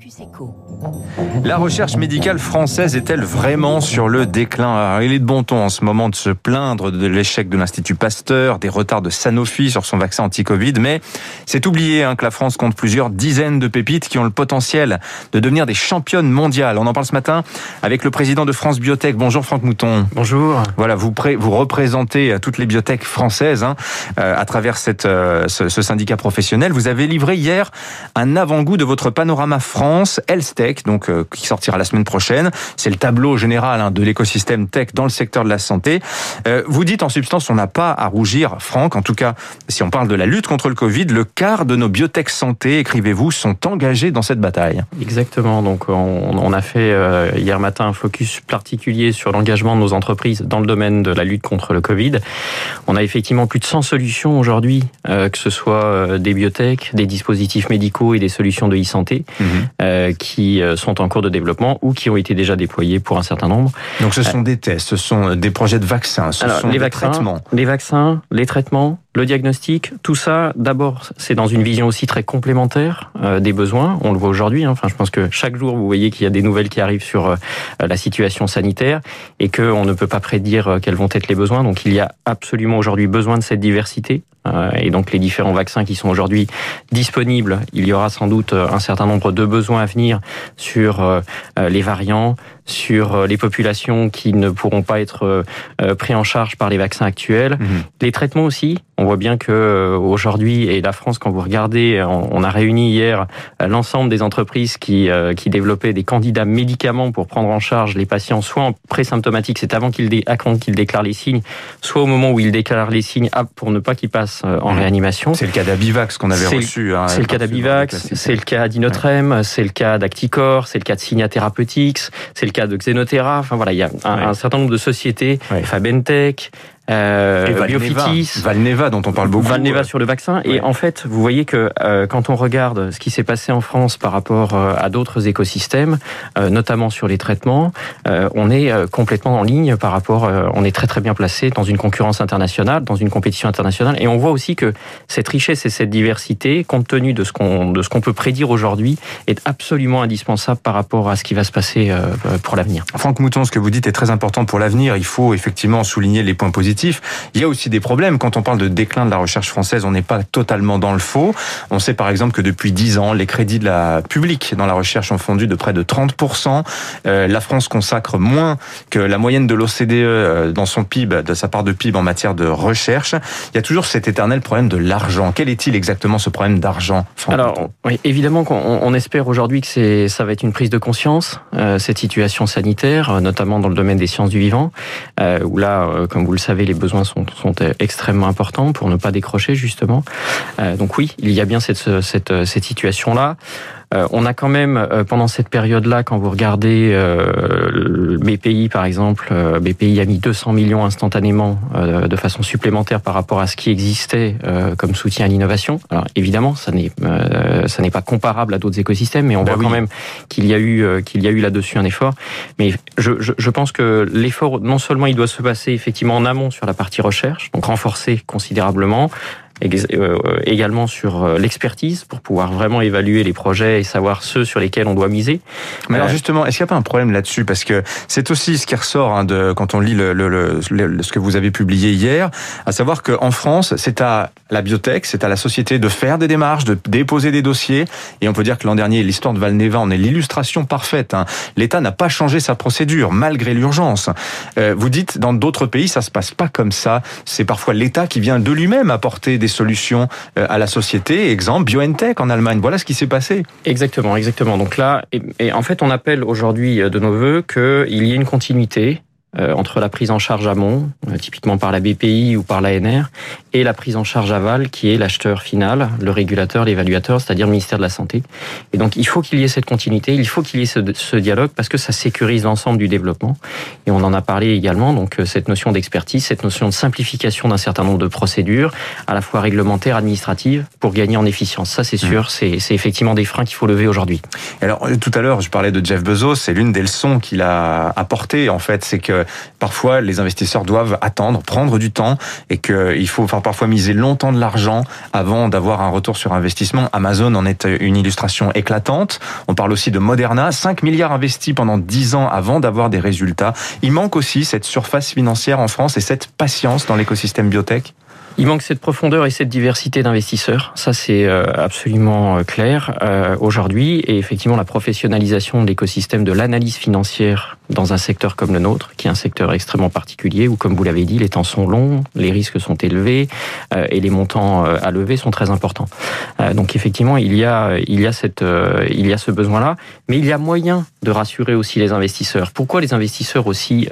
Focus Echo. La recherche médicale française est-elle vraiment sur le déclin? Alors, Il est de bon ton en ce moment de se plaindre de l'échec de l'Institut Pasteur, des retards de Sanofi sur son vaccin anti-Covid, mais c'est oublié hein, que la France compte plusieurs dizaines de pépites qui ont le potentiel de devenir des championnes mondiales. On en parle ce matin avec le président de France Biotech. Bonjour Franck Mouton. Bonjour. Voilà, vous, pré- vous représentez toutes les biotech françaises hein, euh, à travers cette, euh, ce, ce syndicat professionnel. Vous avez livré hier un avant-goût de votre panorama France Health Tech, donc euh, qui sortira la semaine prochaine. C'est le tableau général hein, de l'écosystème tech dans le secteur de la santé. Euh, vous dites en substance, on n'a pas à rougir, Franck. En tout cas, si on parle de la lutte contre le Covid, le quart de nos biotech santé, écrivez-vous, sont engagés dans cette bataille. Exactement. Donc, on, on a fait euh, hier matin un focus particulier sur l'engagement de nos entreprises dans le domaine de la lutte contre le Covid. On a effectivement plus de 100 solutions aujourd'hui, euh, que ce soit euh, des biotech, des dispositifs médicaux et des solutions de e-santé, euh, qui euh, sont en cours de développement ou qui ont été déjà déployés pour un certain nombre. Donc ce sont des tests, ce sont des projets de vaccins, ce Alors, sont les des vaccins, traitements. les vaccins, les traitements, le diagnostic, tout ça, d'abord, c'est dans une vision aussi très complémentaire euh, des besoins. On le voit aujourd'hui. hein. Enfin, je pense que chaque jour, vous voyez qu'il y a des nouvelles qui arrivent sur euh, la situation sanitaire et qu'on ne peut pas prédire euh, quels vont être les besoins. Donc, il y a absolument aujourd'hui besoin de cette diversité. Euh, et donc, les différents vaccins qui sont aujourd'hui disponibles, il y aura sans doute euh, un certain nombre de besoins à venir sur les variants, sur les populations qui ne pourront pas être pris en charge par les vaccins actuels. Mhm. Les traitements aussi. On voit bien que euh, aujourd'hui et la France, quand vous regardez, on, a réuni hier euh, l'ensemble des entreprises qui euh, qui développaient des candidats médicaments pour prendre en charge les patients, soit en présymptomatique, c'est avant qu'ils dé- qu'ils déclarent les signes, soit au moment où ils déclarent les signes ah, pour ne pas qu'ils passent en Mhm. réanimation. C'est le cas d'Abivax qu'on avait reçu. hein, C'est le cas d'Abivax, c'est le cas d'Inotrem, c'est le cas d'Acticor, c'est le cas de Signa Therapeutics, c'est le cas de Xenotera. Enfin voilà, il y a un, Ouais. un certain nombre de sociétés, Ouais. Fabentech, euh, Valneva, Biofitis. Valneva dont on parle beaucoup. Valneva sur le vaccin. Ouais. Et en fait, vous voyez que euh, quand on regarde ce qui s'est passé en France par rapport euh, à d'autres écosystèmes, euh, notamment sur les traitements, on est complètement en ligne par rapport, on est très très bien placé dans une concurrence internationale, dans une compétition internationale. Et on voit aussi que cette richesse et cette diversité, compte tenu de ce qu'on de ce qu'on peut prédire aujourd'hui, est absolument indispensable par rapport à ce qui va se passer pour l'avenir. Franck Mouton, ce que vous dites est très important pour l'avenir. Il faut effectivement souligner les points positifs. Il y a aussi des problèmes. Quand on parle de déclin de la recherche française, on n'est pas totalement dans le faux. On sait par exemple que depuis 10 ans, les crédits de la publique dans la recherche ont fondu de près de 30%. Euh, la France consacre moins que la moyenne de l'OCDE euh, dans son PIB, de sa part de PIB en matière de recherche. Il y a toujours cet éternel problème de l'argent. Quel est-il exactement ce problème d'argent, Alors, oui, évidemment qu'on on espère aujourd'hui que ça va être une prise de conscience, euh, cette situation sanitaire, notamment dans le domaine des sciences du vivant, euh, où là, comme vous le savez, les besoins sont, euh, extrêmement importants pour ne pas décrocher, justement. Euh, donc oui, il y a bien cette, cette situation-là. Euh, on a quand même, euh, pendant cette période-là, quand vous regardez euh, BPI, par exemple, euh, BPI a mis 200 millions instantanément euh, de façon supplémentaire par rapport à ce qui existait euh, comme soutien à l'innovation. Alors évidemment, ça n'est euh, ça n'est pas comparable à d'autres écosystèmes, mais on Bah voit oui. quand même qu'il y a eu euh, qu'il y a eu là-dessus un effort. Mais je, je, je pense que l'effort, non seulement il doit se passer effectivement en amont sur la partie recherche, donc renforcer considérablement, euh, également sur euh, l'expertise pour pouvoir vraiment évaluer les projets et savoir ceux sur lesquels on doit miser. Mais alors Euh, justement, est-ce qu'il n'y a pas un problème là-dessus? Parce que c'est aussi ce qui ressort hein, de, quand on lit le, le- le- le- ce que vous avez publié hier, à savoir qu'en France, c'est à la biotech, c'est à la société de faire des démarches, de déposer des dossiers. Et on peut dire que l'an dernier, l'histoire de Valneva en est l'illustration parfaite. hein. L'État n'a pas changé sa procédure, malgré l'urgence. Euh, vous dites, dans d'autres pays, ça se passe pas comme ça. C'est parfois l'État qui vient de lui-même apporter des solutions euh, à la société. Exemple, BioNTech en Allemagne. Voilà ce qui s'est passé. Exactement, exactement. Donc là, et, et en fait, on appelle aujourd'hui euh, de nos voeux qu'il y ait une continuité entre la prise en charge amont, euh, typiquement par la BPI ou par l'ANR, et la prise en charge aval, qui est l'acheteur final, le régulateur, l'évaluateur, c'est-à-dire le ministère de la Santé. Et donc, il faut qu'il y ait cette continuité, il faut qu'il y ait ce, ce dialogue, parce que ça sécurise l'ensemble du développement. Et on en a parlé également, donc euh, cette notion d'expertise, cette notion de simplification d'un certain nombre de procédures, à la fois réglementaires, administratives, pour gagner en efficience. Ça, c'est sûr, c'est c'est effectivement des freins qu'il faut lever aujourd'hui. Alors euh, tout à l'heure, je parlais de Jeff Bezos. C'est l'une des leçons qu'il a apportées en fait, c'est que que parfois les investisseurs doivent attendre, prendre du temps et qu'il faut parfois miser longtemps de l'argent avant d'avoir un retour sur investissement. Amazon en est une illustration éclatante. On parle aussi de Moderna, 5 milliards investis pendant 10 ans avant d'avoir des résultats. Il manque aussi cette surface financière en France et cette patience dans l'écosystème biotech il manque cette profondeur et cette diversité d'investisseurs. Ça, c'est euh, absolument euh, clair euh, aujourd'hui. Et effectivement, la professionnalisation de l'écosystème de l'analyse financière dans un secteur comme le nôtre, qui est un secteur extrêmement particulier, où, comme vous l'avez dit, les temps sont longs, les risques sont élevés et les montants à lever sont très importants. donc, effectivement, il y a, il y a, cette, il y a ce besoin-là. Mais il y a moyen de rassurer aussi les investisseurs. Pourquoi les investisseurs aussi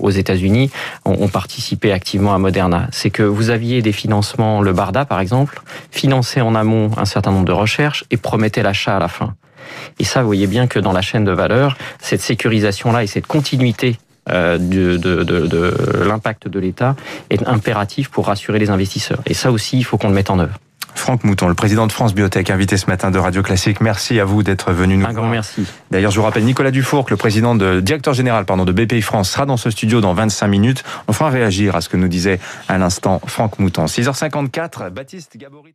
aux États-Unis ont, ont participé activement à Moderna? C'est que vous aviez des financements, le Barda par exemple, finançait en amont un certain nombre de recherches et promettait l'achat à la fin. Et ça, vous voyez bien que dans la chaîne de valeur, cette sécurisation-là et cette continuité euh, de, de, de, de l'impact de l'État est impératif pour rassurer les investisseurs. Et ça aussi, il faut qu'on le mette en œuvre. Franck Mouton, le président de France Biotech, invité ce matin de Radio Classique. Merci à vous d'être venu nous. Un grand merci. D'ailleurs, je vous rappelle, Nicolas Dufour, le président de, directeur général, pardon, de BPI France, sera dans ce studio dans 25 minutes. On fera réagir à ce que nous disait à l'instant Franck Mouton. 6h54, Baptiste Gabory.